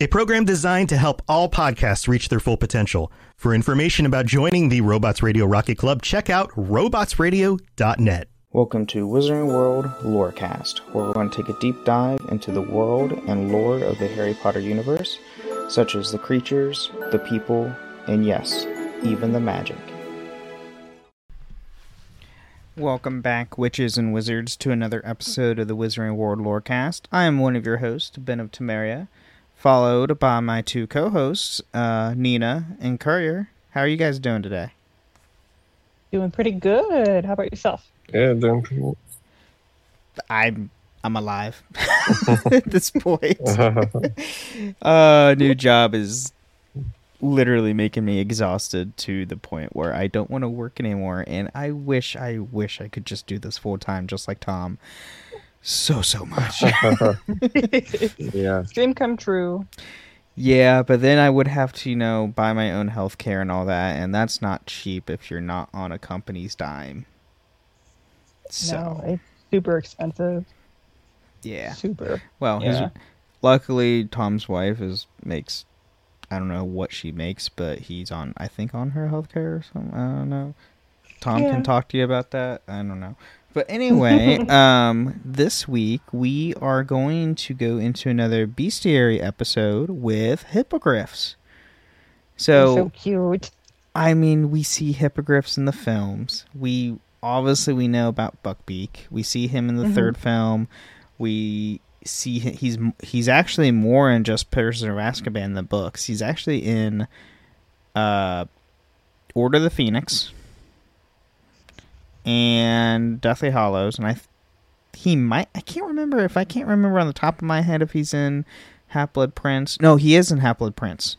a program designed to help all podcasts reach their full potential. For information about joining the Robots Radio Rocket Club, check out robotsradio.net. Welcome to Wizarding World Lorecast, where we're going to take a deep dive into the world and lore of the Harry Potter universe, such as the creatures, the people, and yes, even the magic. Welcome back, witches and wizards, to another episode of the Wizarding World Lorecast. I am one of your hosts, Ben of Temeria, followed by my two co-hosts, uh, Nina and Courier. How are you guys doing today? Doing pretty good. How about yourself? Yeah, doing pretty good. I'm I'm alive at this point. uh, new job is literally making me exhausted to the point where I don't want to work anymore. And I wish, I wish I could just do this full time, just like Tom. So, so much. yeah. Dream come true. yeah, but then I would have to, you know, buy my own health care and all that. And that's not cheap if you're not on a company's dime. So, No, it's super expensive. yeah. Super. Well, his, Yeah. luckily, Tom's wife is makes I don't know what she makes, but he's on I think on her healthcare or something. I don't know. Tom Yeah. can talk to you about that. I don't know. But anyway, um, this week we are going to go into another bestiary episode with hippogriffs. So, So, cute. I mean, we see hippogriffs in the films. We obviously we know about Buckbeak. We see him in the third film. We see he's he's actually more in just Prisoner of Azkaban in the books. He's actually in uh, Order of the Phoenix and Deathly Hallows, and I th- he might I can't remember if I can't remember on the top of my head if he's in Half Blood Prince. No, he is in Half Blood Prince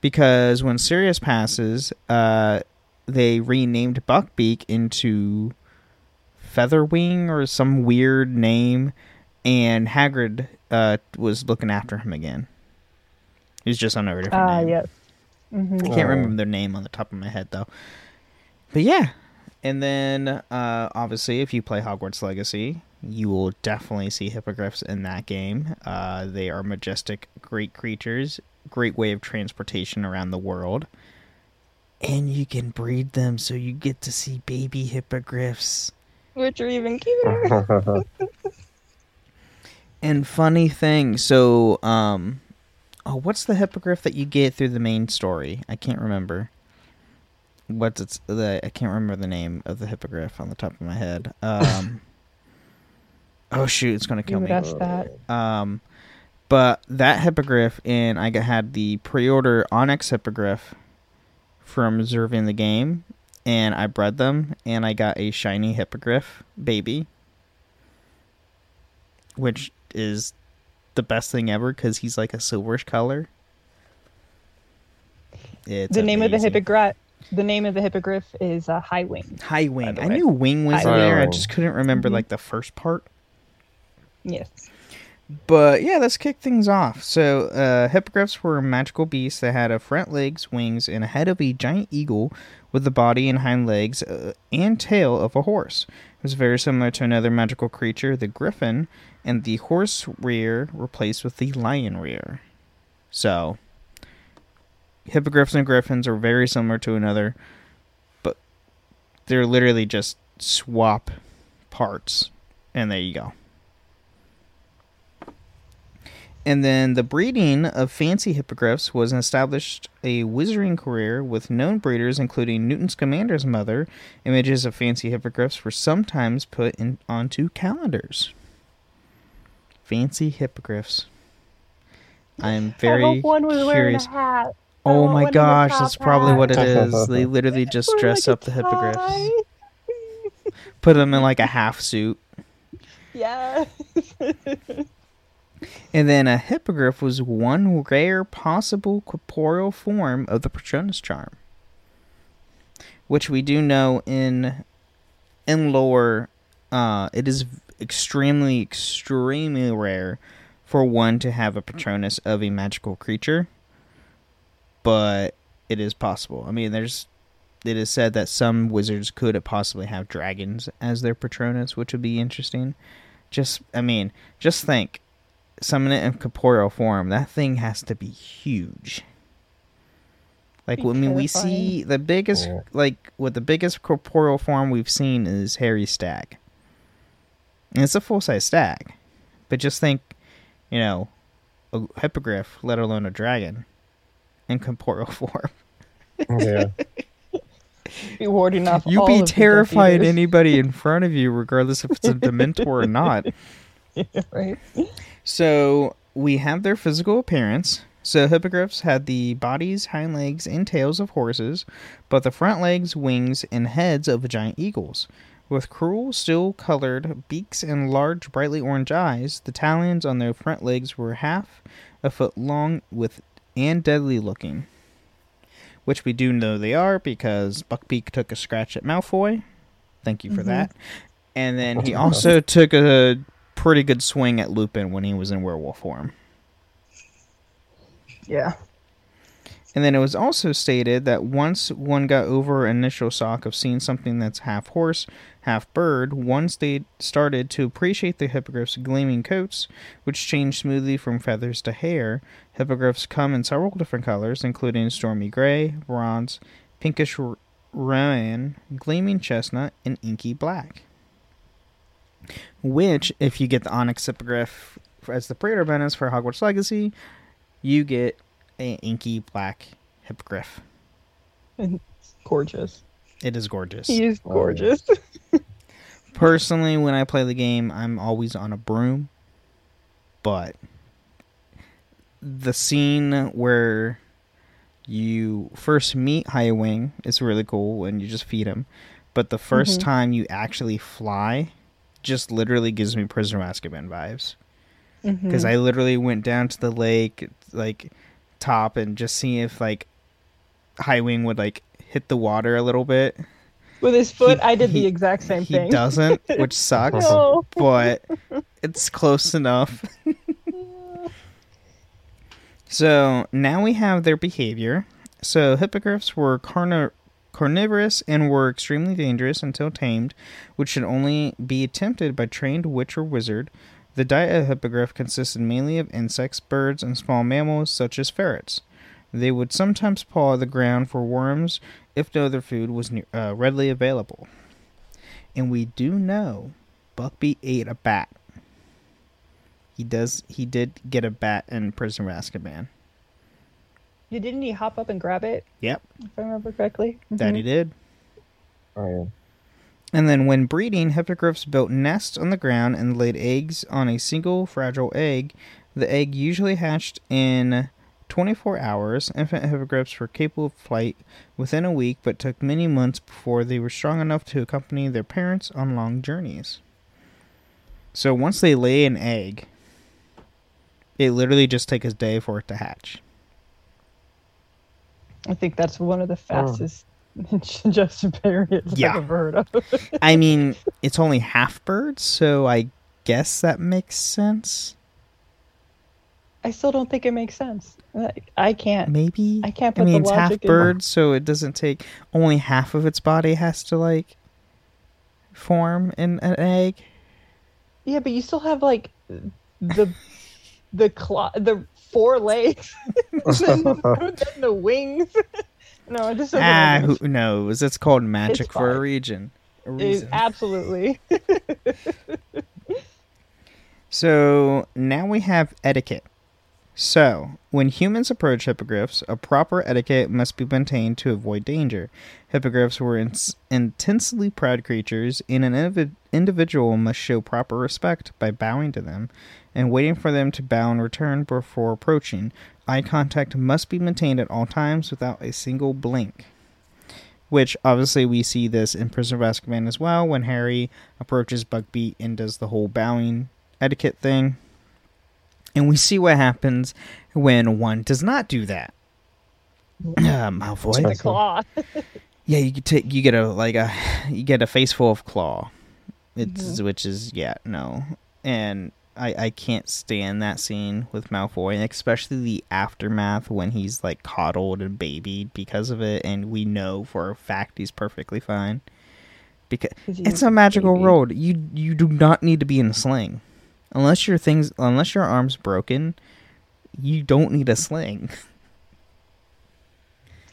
because when Sirius passes, uh, they renamed Buckbeak into Featherwing or some weird name, and Hagrid uh, was looking after him again. He's just under a different Ah, name. yes. hmm I can't remember their name on the top of my head though. But yeah, and then uh, obviously, if you play Hogwarts Legacy, you will definitely see hippogriffs in that game. Uh, they are majestic, great creatures, great way of transportation around the world, and you can breed them so you get to see baby hippogriffs. Which are even cuter. And funny thing, so um, oh, what's the hippogriff that you get through the main story? I can't remember. What's its the? I can't remember the name of the hippogriff on the top of my head. Um, oh shoot, it's gonna kill me. ask that. Um, but that hippogriff, and I had the pre-order Onyx hippogriff from observing the game, and I bred them, and I got a shiny hippogriff baby, which is the best thing ever because he's like a silverish color. It's the name of the hippogriff. The name of the hippogriff is uh, High Wing. High wing. I knew wing was High there. I just couldn't remember Mhm. like the first part. Yes. But yeah, let's kick things off. So, uh, hippogriffs were magical beasts that had a front legs, wings, and a head of a giant eagle with the body and hind legs uh, and tail of a horse. It was very similar to another magical creature, the griffin, and the horse rear replaced with the lion rear. So, hippogriffs and griffins are very similar to another, but they're literally just swap parts. And there you go. And then the breeding of fancy hippogriffs was established a wizarding career with known breeders, including Newton Scamander's mother. Images of fancy hippogriffs were sometimes put in onto calendars. Fancy hippogriffs. I'm I very hope one was wearing a curious. hat. I Oh my one in a gosh, top that's probably what it is. They literally just dress like up the hippogriffs, put them in like a half suit. Yeah. And then a hippogriff was one rare possible corporeal form of the Patronus charm, which we do know in in lore. Uh, it is extremely, extremely rare for one to have a Patronus of a magical creature, but it is possible. I mean, there's it is said that some wizards could possibly have dragons as their Patronus, which would be interesting. Just, I mean, just think summon it in corporeal form, that thing has to be huge. Like, Be I mean, we see the biggest, Yeah. like, what the biggest corporeal form we've seen is Harry Stag. And it's a full size stag. But just think, you know, a hippogriff, let alone a dragon, in corporeal form. Oh, yeah. be warding off. You'd all be of terrified Eaters. anybody in front of you, regardless if it's a Dementor or not. right? So we have their physical appearance. So hippogriffs had the bodies, hind legs, and tails of horses, but the front legs, wings, and heads of giant eagles. With cruel, still colored beaks and large, brightly orange eyes, the talons on their front legs were half a foot long with and deadly looking. Which we do know they are because Buckbeak took a scratch at Malfoy. Thank you for mm-hmm. that. And then he also took a pretty good swing at Lupin when he was in werewolf form. Yeah. And then it was also stated that once one got over initial shock of seeing something that's half horse, half bird, one stayed, started to appreciate the hippogriff's gleaming coats, which change smoothly from feathers to hair. Hippogriffs come in several different colors, including stormy gray, bronze, pinkish roan, gleaming chestnut, and inky black. Which, if you get the onyx hippogriff as the praetor bonus for Hogwarts Legacy, you get an inky black hippogriff. And gorgeous. It is gorgeous. He is Oh, gorgeous. Personally, when I play the game, I'm always on a broom. But the scene where you first meet Highwing is really cool and you just feed him. But the 1st Mhm. time you actually fly just literally gives me Prisoner of Azkaban vibes. because Mhm. I literally went down to the lake, like top, and just see if like High Wing would like hit the water a little bit. With his foot, he- I did he- the exact same he thing. He doesn't, which sucks, No. but it's close enough. so now we have their behavior. So hippogriffs were carni- carnivorous and were extremely dangerous until tamed, which should only be attempted by trained witch or wizard. The diet of hippogriff consisted mainly of insects, birds, and small mammals such as ferrets. They would sometimes paw the ground for worms if no other food was ne- uh, readily available. And we do know Buckbeak ate a bat. He does. He did get a bat in Prisoner of Azkaban. You didn't he hop up and grab it, Yep, if I remember correctly? that Mhm. he did. Oh yeah. And then when breeding, hippogriffs built nests on the ground and laid eggs on a single fragile egg. The egg usually hatched in 24 hours. Infant hippogriffs were capable of flight within a week, but took many months before they were strong enough to accompany their parents on long journeys. So once they lay an egg, it literally just takes a day for it to hatch. I think that's one of the oh. fastest ingestion periods Yeah. I've ever heard of. I mean, it's only half birds, so I guess that makes sense. I still don't think it makes sense. I can't. Maybe. I can't I the mean, it's half bird, so it doesn't take only half of its body has to like form in an egg. Yeah, but you still have like the the claw, the four legs, then, then the wings. no, it just doesn't Ah, who knows? It's called magic for a region. A It- reason. absolutely. So now we have etiquette. So, when humans approach hippogriffs, a proper etiquette must be maintained to avoid danger. Hippogriffs were ins- intensely proud creatures, and an indiv- individual must show proper respect by bowing to them and waiting for them to bow in return before approaching. Eye contact must be maintained at all times without a single blink. Which obviously we see this in Prisoner of Azkaban as well when Harry approaches Buckbeak and does the whole bowing etiquette thing. And we see what happens when one does not do that. Uh, Malfoy. The claw. Yeah, you get take you get a like a you get a face full of claw. It's which is yeah no, and I I can't stand that scene with Malfoy, and especially the aftermath when he's like coddled and babied because of it, and we know for a fact he's perfectly fine. Because it's a magical baby. road. You you do not need to be in a sling, unless your things unless your arm's broken. You don't need a sling.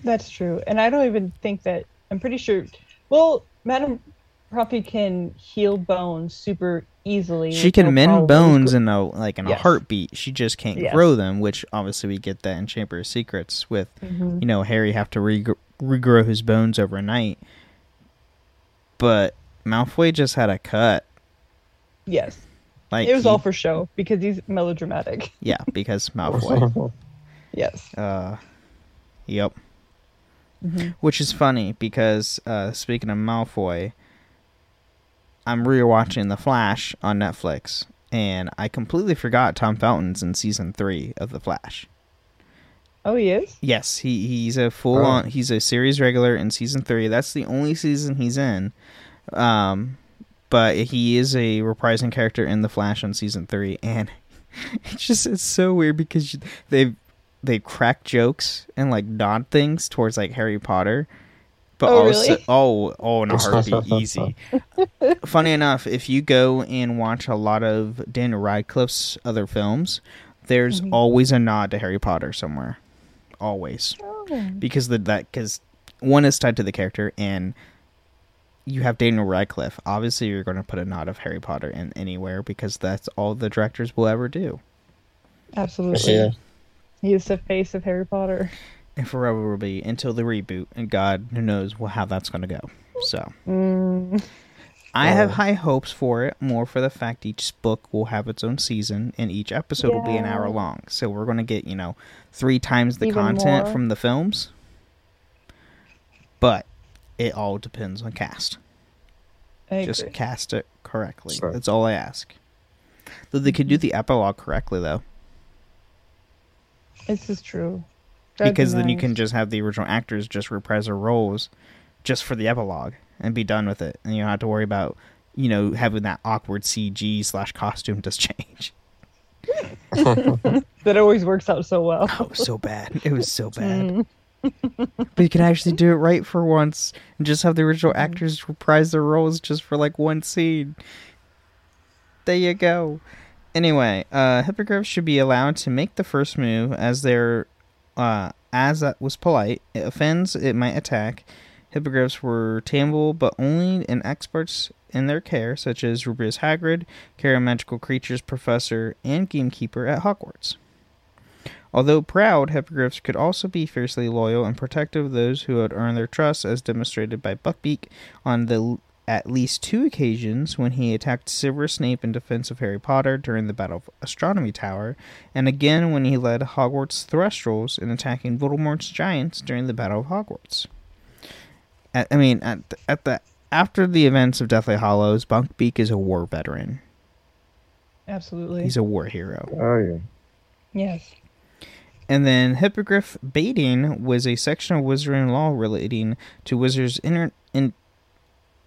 That's true. And I don't even think that I'm pretty sure well, Madame Ruffy can heal bones super easily. She can no mend problem. bones in a like in a heartbeat. She just can't Yes. grow them, which obviously we get that in Chamber of Secrets with Mhm. you know Harry have to regr- regrow his bones overnight. But Malfoy just had a cut. Yes. Like it was he- all for show because he's melodramatic. yeah, because Malfoy. Yes. uh, yep. Mhm. Which is funny because uh, speaking of Malfoy, I'm rewatching The Flash on Netflix, and I completely forgot Tom Felton's in season three of The Flash. Oh, he is? Yes, he he's a full Oh. on he's a series regular in season three. That's the only season he's in. Um but he is a reprising character in The Flash on season three and it's just it's so weird because they they crack jokes and like nod things towards like Harry Potter. But Oh, also really? oh oh in a heartbeat easy. Funny enough, if you go and watch a lot of Daniel Radcliffe's other films, there's Mm-hmm. always a nod to Harry Potter somewhere always Oh. because the that because one is tied to the character and you have Daniel Radcliffe. Obviously, you're going to put a nod of Harry Potter in anywhere because that's all the directors will ever do, Absolutely. Yeah. He is the face of Harry Potter. And forever will be until the reboot. And God who knows wh- how that's going to go. So Mm, I have high hopes for it. More for the fact each book will have its own season, and each episode will be an hour long. So we're going to get you know three times the Even content more. from the films. But it all depends on cast. I Just agree. cast it correctly. Sure. That's all I ask. Though they could do the epilogue correctly though, This is true. That'd be because then you can just have the original actors just reprise their roles, just for the epilogue, and be done with it, and you don't have to worry about you know having that awkward CG slash costume just change. That always works out so well. Oh, so bad. It was so bad. Mm. but you can actually do it right for once and just have the original actors reprise their roles just for like one scene. There you go. Anyway, uh, hippogriffs should be allowed to make the first move as they're, uh, as that was polite. It offends, it might attack. Hippogriffs were tameable, but only in experts in their care, such as Rubeus Hagrid, care magical creatures professor, and gamekeeper at Hogwarts. Although proud, hippogriffs could also be fiercely loyal and protective of those who had earned their trust, as demonstrated by Buckbeak on the at least two occasions when he attacked Severus Snape in defense of Harry Potter during the Battle of Astronomy Tower, and again when he led Hogwarts Thestrals in attacking Voldemort's giants during the Battle of Hogwarts. At, I mean, at the, at the after the events of Deathly Hallows, Buckbeak is a war veteran. Absolutely. He's a war hero. Oh yeah. yes. And then hippogriff baiting was a section of wizarding law relating to wizards inter- in-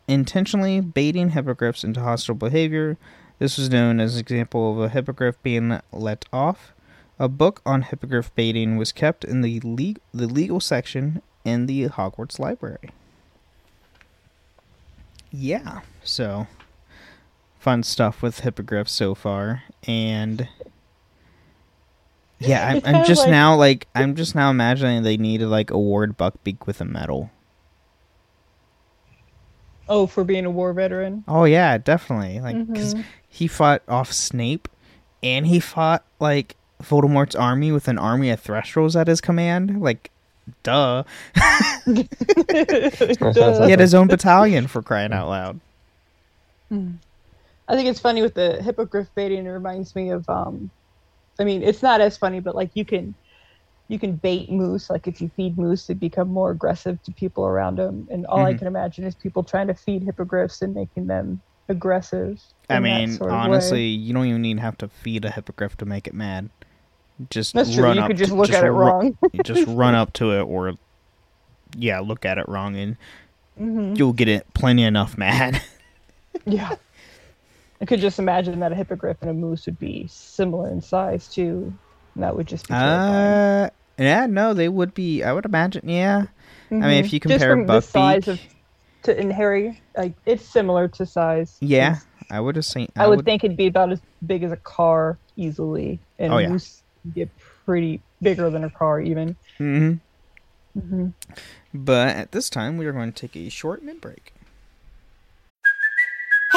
intentionally baiting hippogriffs into hostile behavior. This was known as an example of a hippogriff being let off. A book on hippogriff baiting was kept in the le- the legal section in the Hogwarts library. Yeah, so fun stuff with hippogriffs so far, and yeah, I'm, I'm just like- now like I'm just now imagining they need to like award Buckbeak with a medal. Oh, for being a war veteran. Oh yeah, definitely. Like because Mhm. he fought off Snape, and he fought like Voldemort's army with an army of Thestrals at his command. Like, duh. he had his own battalion for crying out loud. I think it's funny with the hippogriff baiting. It reminds me of, um, I mean, it's not as funny, but like you can, you can bait moose. Like if you feed moose, they become more aggressive to people around them. And all I Mhm. can imagine is people trying to feed hippogriffs and making them aggressive. I mean, sort of way. honestly, you don't even need to have to feed a hippogriff to make it mad. Just That's true. run You up could just look at it wrong. you just run up to it, or yeah, look at it wrong, and hmm you'll get it plenty enough mad. Yeah. I could just imagine that a hippogriff and a moose would be similar in size too. And that would just be terrifying. Uh, yeah, no, they would be. I would imagine. Yeah, I mean, if Mhm. you compare from the size of to in Harry, like it's similar to size. yeah, I would have seen. I, would, think it'd be about as big as a car easily, and Oh, yeah. moose would get pretty bigger than a car even. hmm hmm But at this time, we are going to take a short mid break.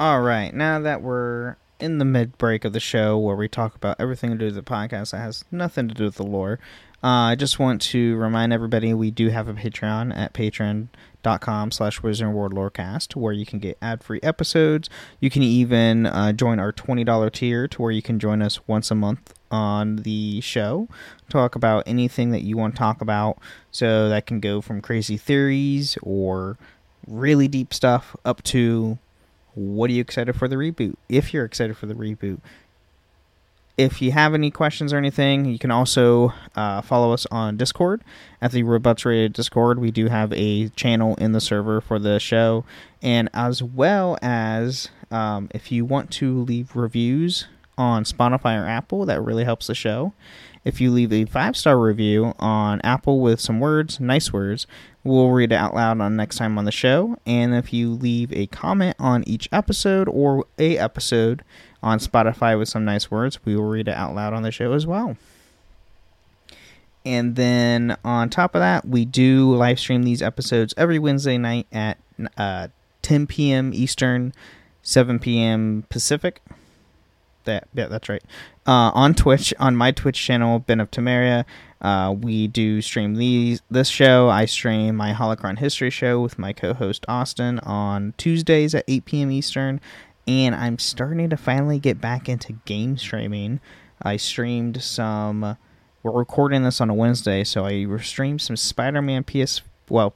All right, now that we're in the mid break of the show where we talk about everything to do with the podcast that has nothing to do with the lore, uh, I just want to remind everybody we do have a Patreon at patreon.com slash Wizard World Lorecast where you can get ad free episodes. You can even uh, join our $20 tier to where you can join us once a month on the show, talk about anything that you want to talk about. So that can go from crazy theories or really deep stuff up to what are you excited for the reboot? If you're excited for the reboot. If you have any questions or anything, you can also uh, follow us on Discord at the Robots Radio Discord. We do have a channel in the server for the show, and as well as um, if you want to leave reviews on Spotify or Apple, that really helps the show. If you leave a five star review on Apple with some words, nice words, we'll read it out loud on next time on the show. And if you leave a comment on each episode or a episode on Spotify with some nice words, we will read it out loud on the show as well. And then on top of that, we do live stream these episodes every Wednesday night at uh, 10 p.m. Eastern, 7 p.m. Pacific. That yeah, that's right. Uh, on Twitch, on my Twitch channel, Ben of Temeria, uh, we do stream these this show. I stream my Holocron History show with my co-host Austin on Tuesdays at 8 p.m. Eastern, and I'm starting to finally get back into game streaming. I streamed some. We're recording this on a Wednesday, so I streamed some Spider-Man PS. Well,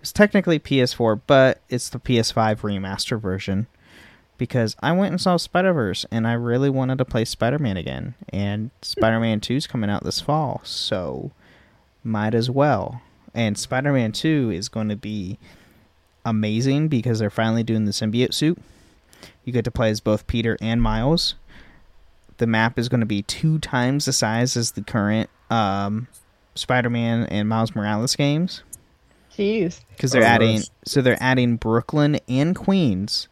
it's technically PS4, but it's the PS5 remaster version because I went and saw Spider Verse and I really wanted to play Spider Man again. And Spider Man 2 is coming out this fall, so might as well. And Spider Man 2 is going to be amazing because they're finally doing the symbiote suit. You get to play as both Peter and Miles. The map is going to be two times the size as the current um, Spider Man and Miles Morales games Jeez. because they're Oh, adding nice. so they're adding Brooklyn and Queens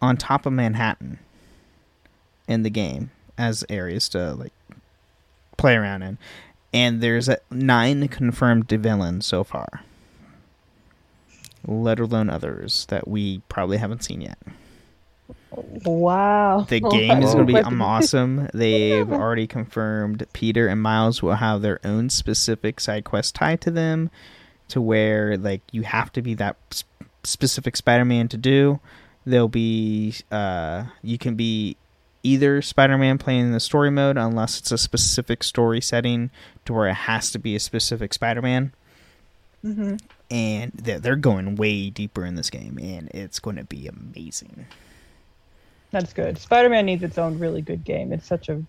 on top of Manhattan in the game as areas to like play around in. And there's a, nine confirmed villains so far, let alone others that we probably haven't seen yet. Wow. The game is going to be awesome. They've already confirmed Peter and Miles will have their own specific side quest tied to them, to where like you have to be that specific Spider-Man to do. There'll be uh, you can be either Spider-Man playing in the story mode, unless it's a specific story setting to where it has to be a specific Spider-Man. Mm-hmm. And they're, they're going way deeper in this game, and it's going to be amazing. That's good. Spider-Man needs its own really good game. It's such a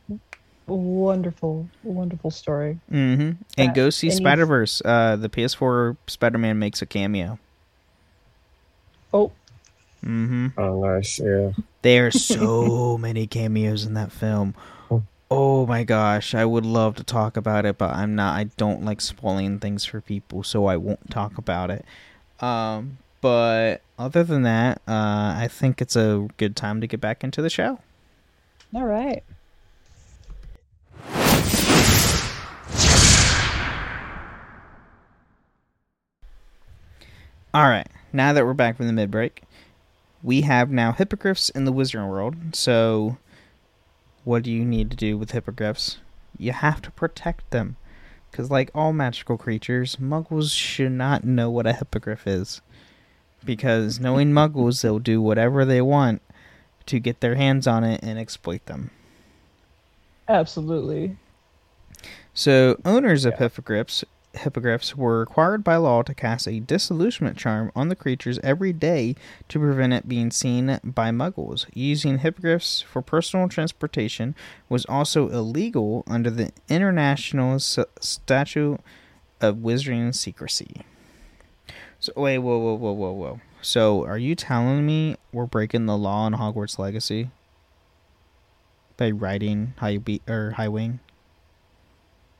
wonderful, wonderful story. Mm-hmm. And go see Spider Verse. Uh, the PS4 Spider Man makes a cameo. Oh, Mm-hmm. Oh, nice. Yeah. There are so many cameos in that film. Oh my gosh, I would love to talk about it, but I'm not. I don't like spoiling things for people, so I won't talk about it. Um, but other than that, uh, I think it's a good time to get back into the show. all right. All right, now that we're back from the mid break, we have now hippogriffs in the wizarding world. So, what do you need to do with hippogriffs? You have to protect them. Because, like all magical creatures, muggles should not know what a hippogriff is. Because knowing muggles, they'll do whatever they want to get their hands on it and exploit them. Absolutely. So, owners of hippogriffs hippogriffs were required by law to cast a disillusionment charm on the creatures every day to prevent it being seen by muggles. Using hippogriffs for personal transportation was also illegal under the International S- Statute of Wizarding Secrecy. So wait, whoa, whoa, whoa, whoa, whoa. So are you telling me we're breaking the law in Hogwarts Legacy by riding high be- or high wing?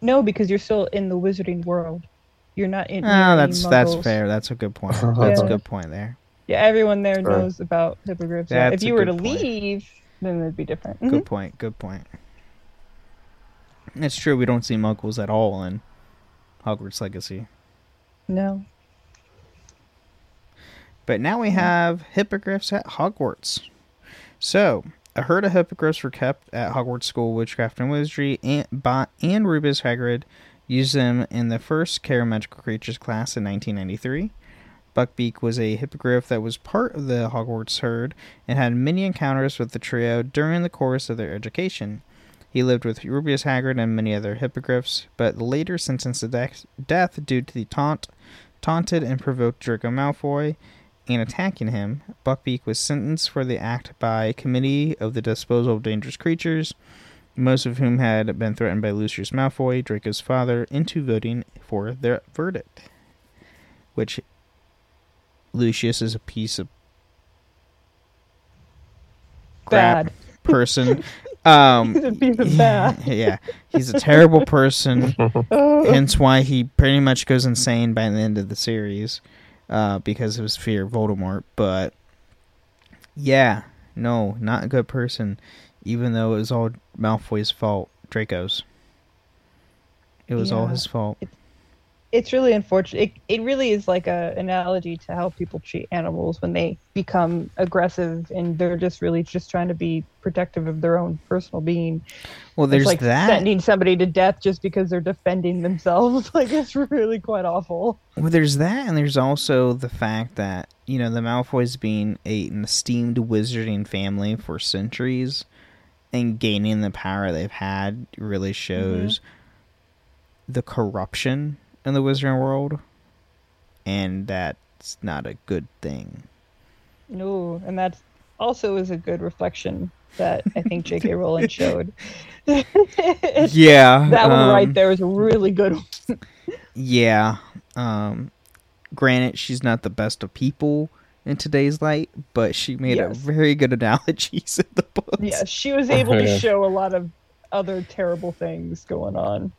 No, because you're still in the wizarding world. You're not in. near Oh, that's that's fair. That's a good point. That's a good point there. Yeah, everyone there Sure. knows about hippogriffs. That's if a you were to point. leave, then it'd be different. Good Mhm. point. Good point. It's true. We don't see muggles at all in Hogwarts Legacy, No. but now we have hippogriffs at Hogwarts. So a herd of hippogriffs were kept at Hogwarts School of Witchcraft and Wizardry, and, by, and Rubeus Hagrid used them in the first Care Magical Creatures class in 1993. Buckbeak was a hippogriff that was part of the Hogwarts herd and had many encounters with the trio during the course of their education. He lived with Rubeus Hagrid and many other hippogriffs, but later sentenced to death, death due to the taunt, taunted and provoked Draco Malfoy and attacking him. Buckbeak was sentenced for the act by committee of the disposal of dangerous creatures, most of whom had been threatened by Lucius Malfoy, Draco's father, into voting for their verdict. Which Lucius is a piece of crap Bad. person. Um, He's a piece of bad. yeah, he's a terrible person. Hence why he pretty much goes insane by the end of the series, uh, because of his fear of Voldemort. But yeah, no, not a good person. Even though it was all Malfoy's fault, Draco's. It was all his fault. it's really unfortunate. It, it really is like a analogy to how people treat animals when they become aggressive and they're just really just trying to be protective of their own personal being. Well, there's it's like that. sending somebody to death just because they're defending themselves. Like it's really quite awful. Well, there's that, and there's also the fact that you know the Malfoys being a, an esteemed wizarding family for centuries, and gaining the power they've had really mm-hmm. shows the corruption in the wizarding world, and that's not a good thing. No, and that also is a good reflection that I think J.K. Rowling showed. Yeah, that one right um, there is a really good. one. Yeah. Um, granted, she's not the best of people in today's light, but she made a Yes. very good analogies in the book. Yeah, she was able to Yeah. show a lot of other terrible things going on.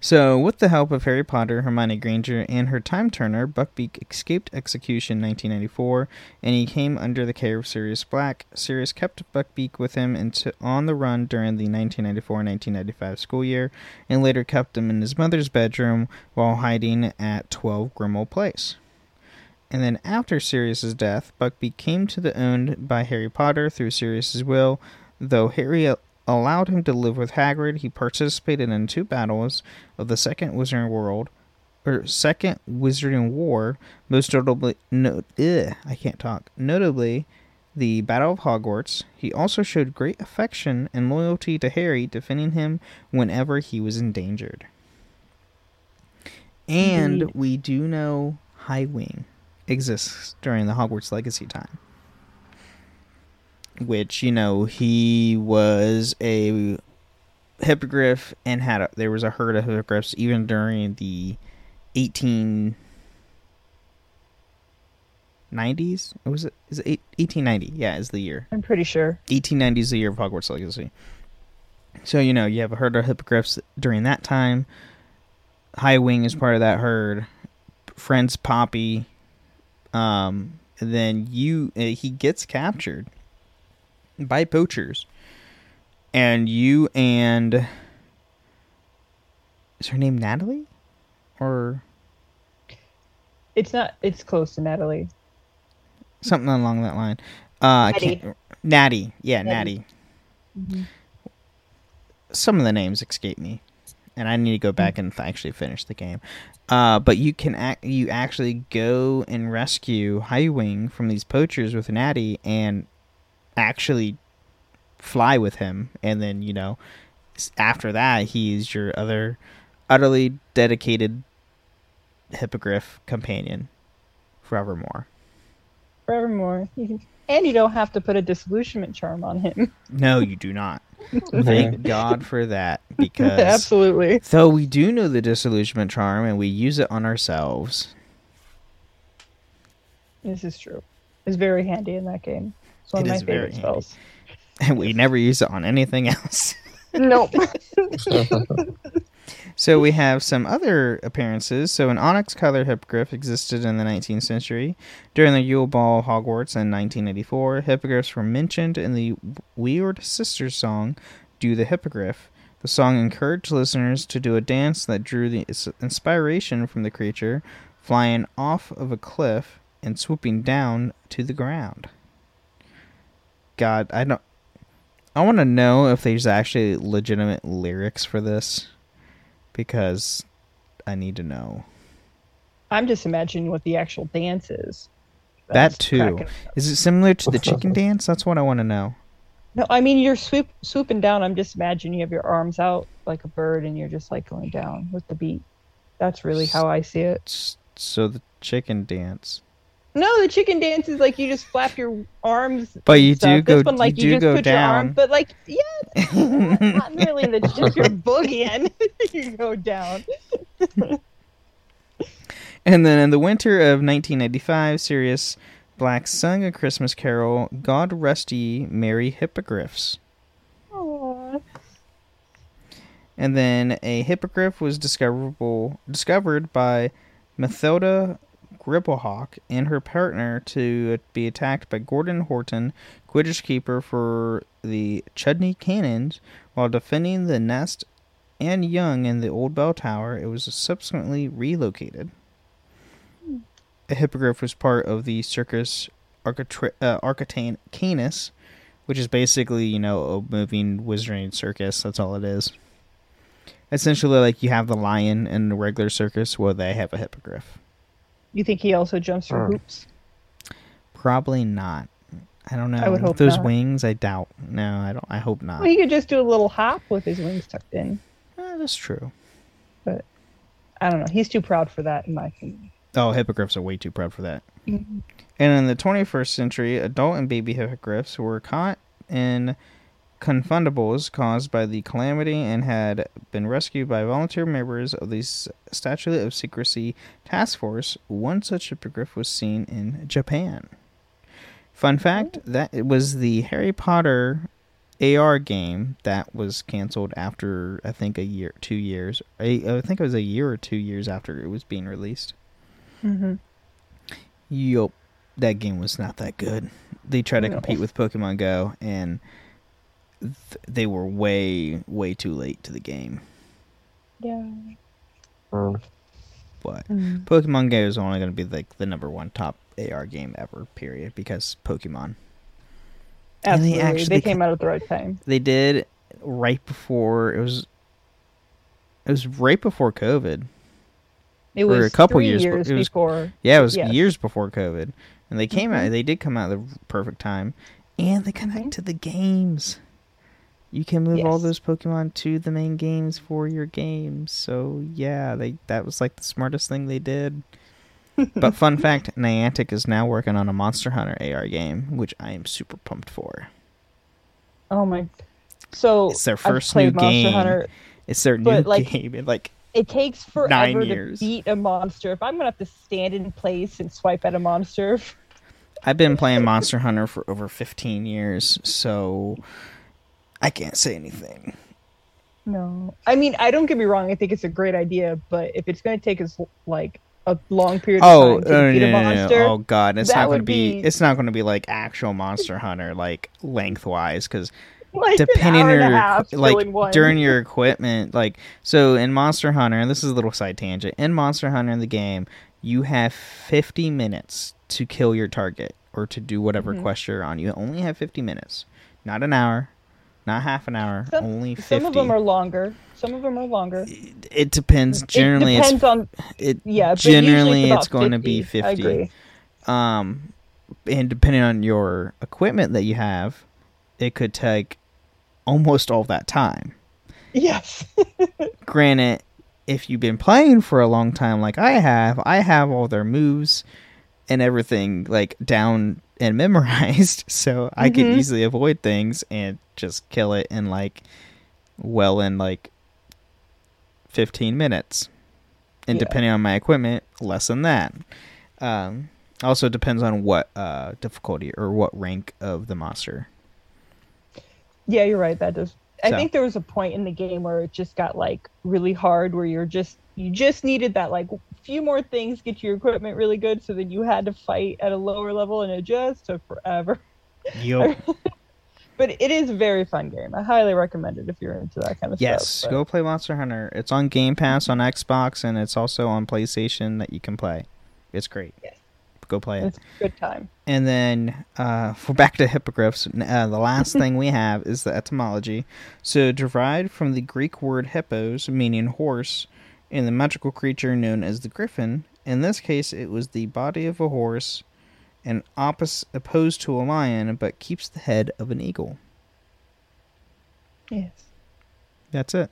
So, with the help of Harry Potter, Hermione Granger, and her time turner, Buckbeak escaped execution in 1994, and he came under the care of Sirius Black. Sirius kept Buckbeak with him into, on the run during the 1994-1995 school year, and later kept him in his mother's bedroom while hiding at 12 Grimmauld Place. And then after Sirius's death, Buckbeak came to the owned by Harry Potter through Sirius's will. Though Harry allowed him to live with Hagrid, he participated in two battles of the Second Wizarding World, or Second Wizarding War, most notably, no, ugh, I can't talk. Notably, the Battle of Hogwarts. He also showed great affection and loyalty to Harry, defending him whenever he was endangered. And Indeed. we do know High Wing exists during the Hogwarts Legacy time. Which, you know, he was a hippogriff and had a, there was a herd of hippogriffs even during the 18 90s was it is it 1890 yeah is the year. I'm pretty sure. 1890 is the year of hogwarts legacy. So you know you have a herd of hippogriffs during that time. High wing is part of that herd. Friends poppy um then you uh, he gets captured by poachers and you and is her name natalie or It's not. It's close to Natalie. something along that line. Uh, Natty. Natty, yeah, Natty. Natty. Some of the names escape me, and I need to go back and th- actually finish the game. Uh, but you can act. You actually go and rescue Highwing from these poachers with Natty, and actually fly with him. And then you know, after that, he's your other utterly dedicated hippogriff companion forevermore. Forevermore. And you don't have to put a disillusionment charm on him. No, you do not. Thank God for that, because Absolutely. though we do know the disillusionment charm and we use it on ourselves, This is true. It's very handy in that game. It's one It of my is very favorite handy. spells. and we never use it on anything else. Nope. So we have some other appearances. So an onyx colored hippogriff existed in the 19th century. During the Yule Ball Hogwarts in 1984, hippogriffs were mentioned in the Weird Sisters song, Do the Hippogriff. The song encouraged listeners to do a dance that drew the inspiration from the creature flying off of a cliff and swooping down to the ground. God, I don't. I want to know if there's actually legitimate lyrics for this because I need to know. I'm just imagining what the actual dance is. that That's too. Is it similar to the chicken dance? That's what I want to know. No, I mean you're swoop swooping down. I'm just imagining you have your arms out like a bird and you're just like going down with the beat. That's really how I see it. So the chicken dance. No, the chicken dance is like you just flap your arms. But you stuff. do go- This one, like you do just go put your arm, down. but like yeah, not really in the just your boogieing. you go down. And then in the winter of 1995, Sirius Black sung a Christmas carol, God Rest Ye Merry Hippogriffs. Aw. And then a hippogriff was discoverable discovered by Matilda Grimblehawk and her partner to be attacked by Gordon Horton, Quidditch keeper for the Chudley Cannons, while defending the nest and young in the old bell tower. It was subsequently relocated. A hippogriff was part of the Circus Arcatra- uh, Arcatanus, which is basically, you know, a moving wizarding circus. That's all it is. Essentially, like you have the lion in the regular circus, well, they have a hippogriff. You think he also jumps through Huh. hoops? Probably not. I don't know. I would hope Those not. wings, I doubt. No, I don't. I hope not. Well, he could just do a little hop with his wings tucked in. Eh, that's true. But I don't know. He's too proud for that, in my opinion. Oh, hippogriffs are way too proud for that. And in the 21st century, adult and baby hippogriffs were caught in confoundables caused by the calamity and had been rescued by volunteer members of the Statute of Secrecy Task Force. One such hippogriff was seen in Japan. Fun fact that it was the Harry Potter AR game that was canceled after I think a year, two years. I, I think it was a year or two years after it was being released. Mm-hmm. Yup, that game was not that good. They tried to compete with Pokemon Go, and th- they were way, way too late to the game. Yeah. Um, but Mm. Pokemon Go is only going to be like the number one top AR game ever. Period. Because Pokemon. And they Absolutely. They, came out at the right time. They did right before it was. It was right before COVID. It was a couple three years, years, it was- before. Yeah, it was Yes. years before COVID, and they came Mhm. out. They did come out at the perfect time, and they connect Mhm. to the games. You can move all those Pokemon to the main games for your games. So yeah, they that was like the smartest thing they did. but fun fact, Niantic is now working on a Monster Hunter AR game, which I am super pumped for. Oh my! So It's their first played new Monster game. Hunter. It's their new like, game. and, like It takes forever to beat a monster. If I'm gonna have to stand in place and swipe at a monster, I've been playing Monster Hunter for over 15 years, so I can't say anything. no. I mean, I don't get me wrong. I think it's a great idea, but if it's gonna take us like a long period of Oh, time to no, beat no, a no, no, oh god, it's not going to be, it's not going to be like actual Monster Hunter like lengthwise cuz like depending on your like during your equipment like so in Monster Hunter, and this is a little side tangent. In Monster Hunter in the game, you have 50 minutes to kill your target or to do whatever Mhm. quest you're on. You only have 50 minutes. Not an hour, not half an hour, Some, only 50. some of them are longer. Some of them are longer. it depends. Generally, it depends it's on it. yeah. Generally it's, it's going to be 50. 50. I agree. Um, and depending on your equipment that you have, it could take almost all that time. Yes. Granted, if you've been playing for a long time, like I have, I have all their moves and everything like down and memorized, so I can Mhm. easily avoid things and just kill it in like, well, in like fifteen minutes. And Yeah. depending on my equipment, less than that. Um, also depends on what uh, difficulty or what rank of the monster. Yeah, you're right. That does. I think there was a point in the game where it just got like really hard, where you're just you just needed that like few more things get your equipment really good, so then you had to fight at a lower level, and it just took forever. Yup. But it is a very fun game. I highly recommend it if you're into that kind of Yes, stuff. Yes, go play Monster Hunter. It's on Game Pass on Xbox and it's also on PlayStation that you can play. It's great. Yes. Go play it. It's a good time. And then uh, for back to hippogriffs, uh, the last thing we have is the etymology. So derived from the Greek word hippos, meaning horse, and the magical creature known as the griffin. In this case, it was the body of a horse, and opposite opposed to a lion, but keeps the head of an eagle. Yes. That's it.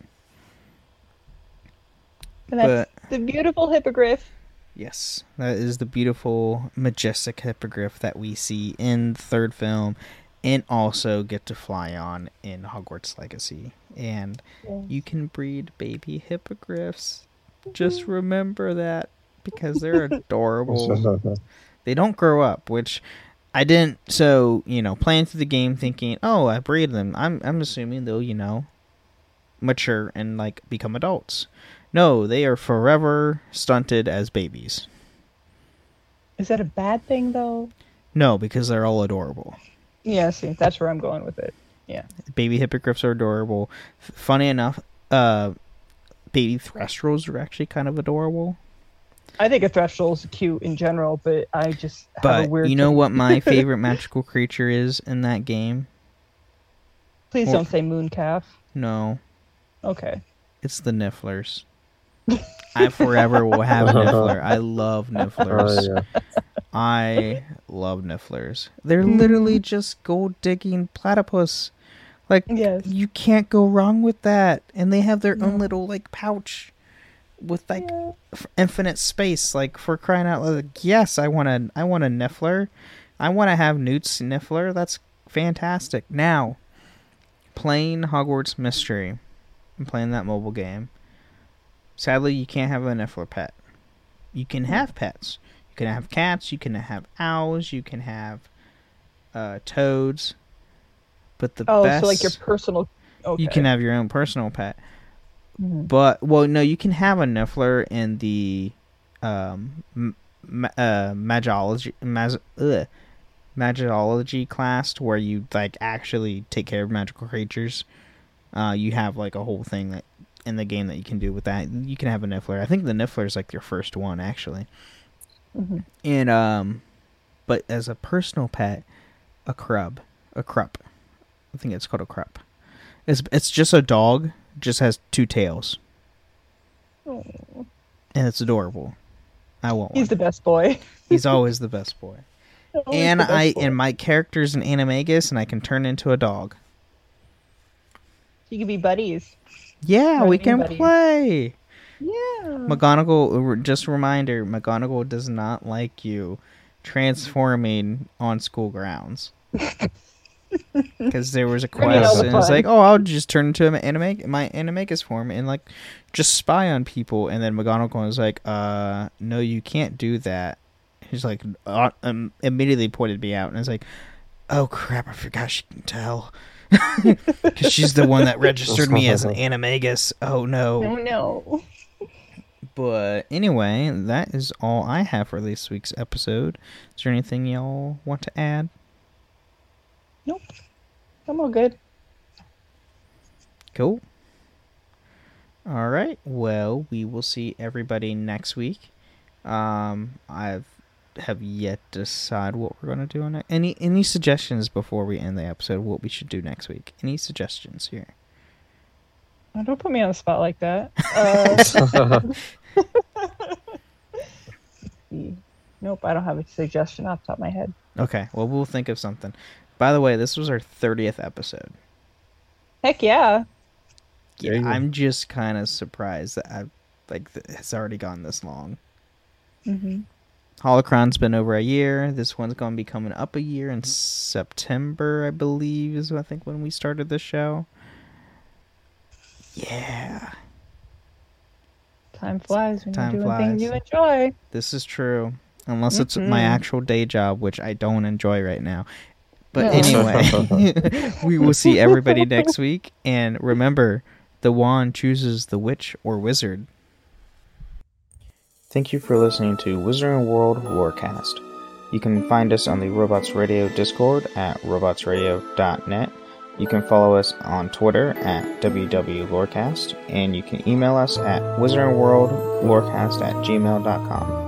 And that's the beautiful hippogriff. Yes, that is the beautiful, majestic hippogriff that we see in the third film, and also get to fly on in Hogwarts Legacy. And you can breed baby hippogriffs. Mm-hmm. Just remember that because they're adorable. they don't grow up, which I didn't. So you know, playing through the game, thinking, "Oh, I breed them." I'm I'm assuming they'll you know mature and like become adults. No, they are forever stunted as babies. Is that a bad thing though? No, because they're all adorable. Yeah, see, that's where I'm going with it. Yeah. Baby hippogriffs are adorable. Funny enough, uh, baby thestrals are actually kind of adorable. I think a thestral is cute in general, but I just have a But weird you know thing- what my favorite magical creature is in that game? Please Well- don't say mooncalf. No, Okay. it's the Nifflers. I forever will have a Niffler. I love oh, Nifflers. Oh, yeah. I love Nifflers. They're literally just gold digging platypus. Like Yes. you can't go wrong with that. And they have their own little like pouch with like f- infinite space. Like for crying out loud, like, yes, I want a I want a Niffler. I want to have Newt's Niffler. That's fantastic. Now, playing Hogwarts Mystery and playing that mobile game. Sadly, you can't have a Niffler pet. You can have pets. You can have cats. You can have owls. You can have uh, toads. But the Oh, best, so like your personal. Okay. you can have your own personal pet. Mhm. But well, no, you can have a Niffler in the um, ma- uh, magology mag- ugh, magology class where you like actually take care of magical creatures. Uh, you have like a whole thing that in the game that you can do with that. You can have a Niffler. I think the Niffler is like your first one actually. Mhm. And um, but as a personal pet, a crub, a crup. I think it's called a crup. It's it's just a dog, just has two tails, Oh, and it's adorable. I want one. he's the best boy. He's always the best boy. Always and best I boy. and my character's an animagus, and I can turn into a dog. you could be buddies. Yeah, we Running can buddies. play. Yeah. McGonagall, just a reminder, McGonagall does not like you transforming on school grounds. Because there was a Bring it all quest, and it's like, oh, I'll just turn into an anime, my animagus form, and like, just spy on people. And then McGonagall was like, uh, no, you can't do that. He's like, uh, um, immediately pointed me out, and I was like, oh crap, I forgot she can tell. Because she's the one that registered me as an animagus. Oh no. Oh no. But anyway, that is all I have for this week's episode. Is there anything y'all want to add? Nope. I'm all good. Cool. All right. Well, we will see everybody next week. Um, I've have yet to decide what we're going to do on it. Any any suggestions before we end the episode? What we should do next week? Any suggestions here? Oh, don't put me on the spot like that. Uh, nope, I don't have a suggestion off the top of my head. Okay. Well, we'll think of something. By the way, this was our thirtieth episode. Heck yeah. Yeah. I'm just kind of surprised that I've like it's already gone this long. hmm Holocron's been over a year. This one's going to be coming up a year in September, I believe, is I think when we started the show. Yeah, Time flies when Time you're doing things you enjoy. this is true. Unless it's my Mhm. actual day job, which I don't enjoy right now. But anyway, we will see everybody next week. And remember, the wand chooses the witch or wizard. Thank you for listening to Wizarding World Lorecast. You can find us on the Robots Radio Discord at robotsradio.net. You can follow us on Twitter at WWLorecast, and you can email us at wizardingworldlorecast at gmail.com.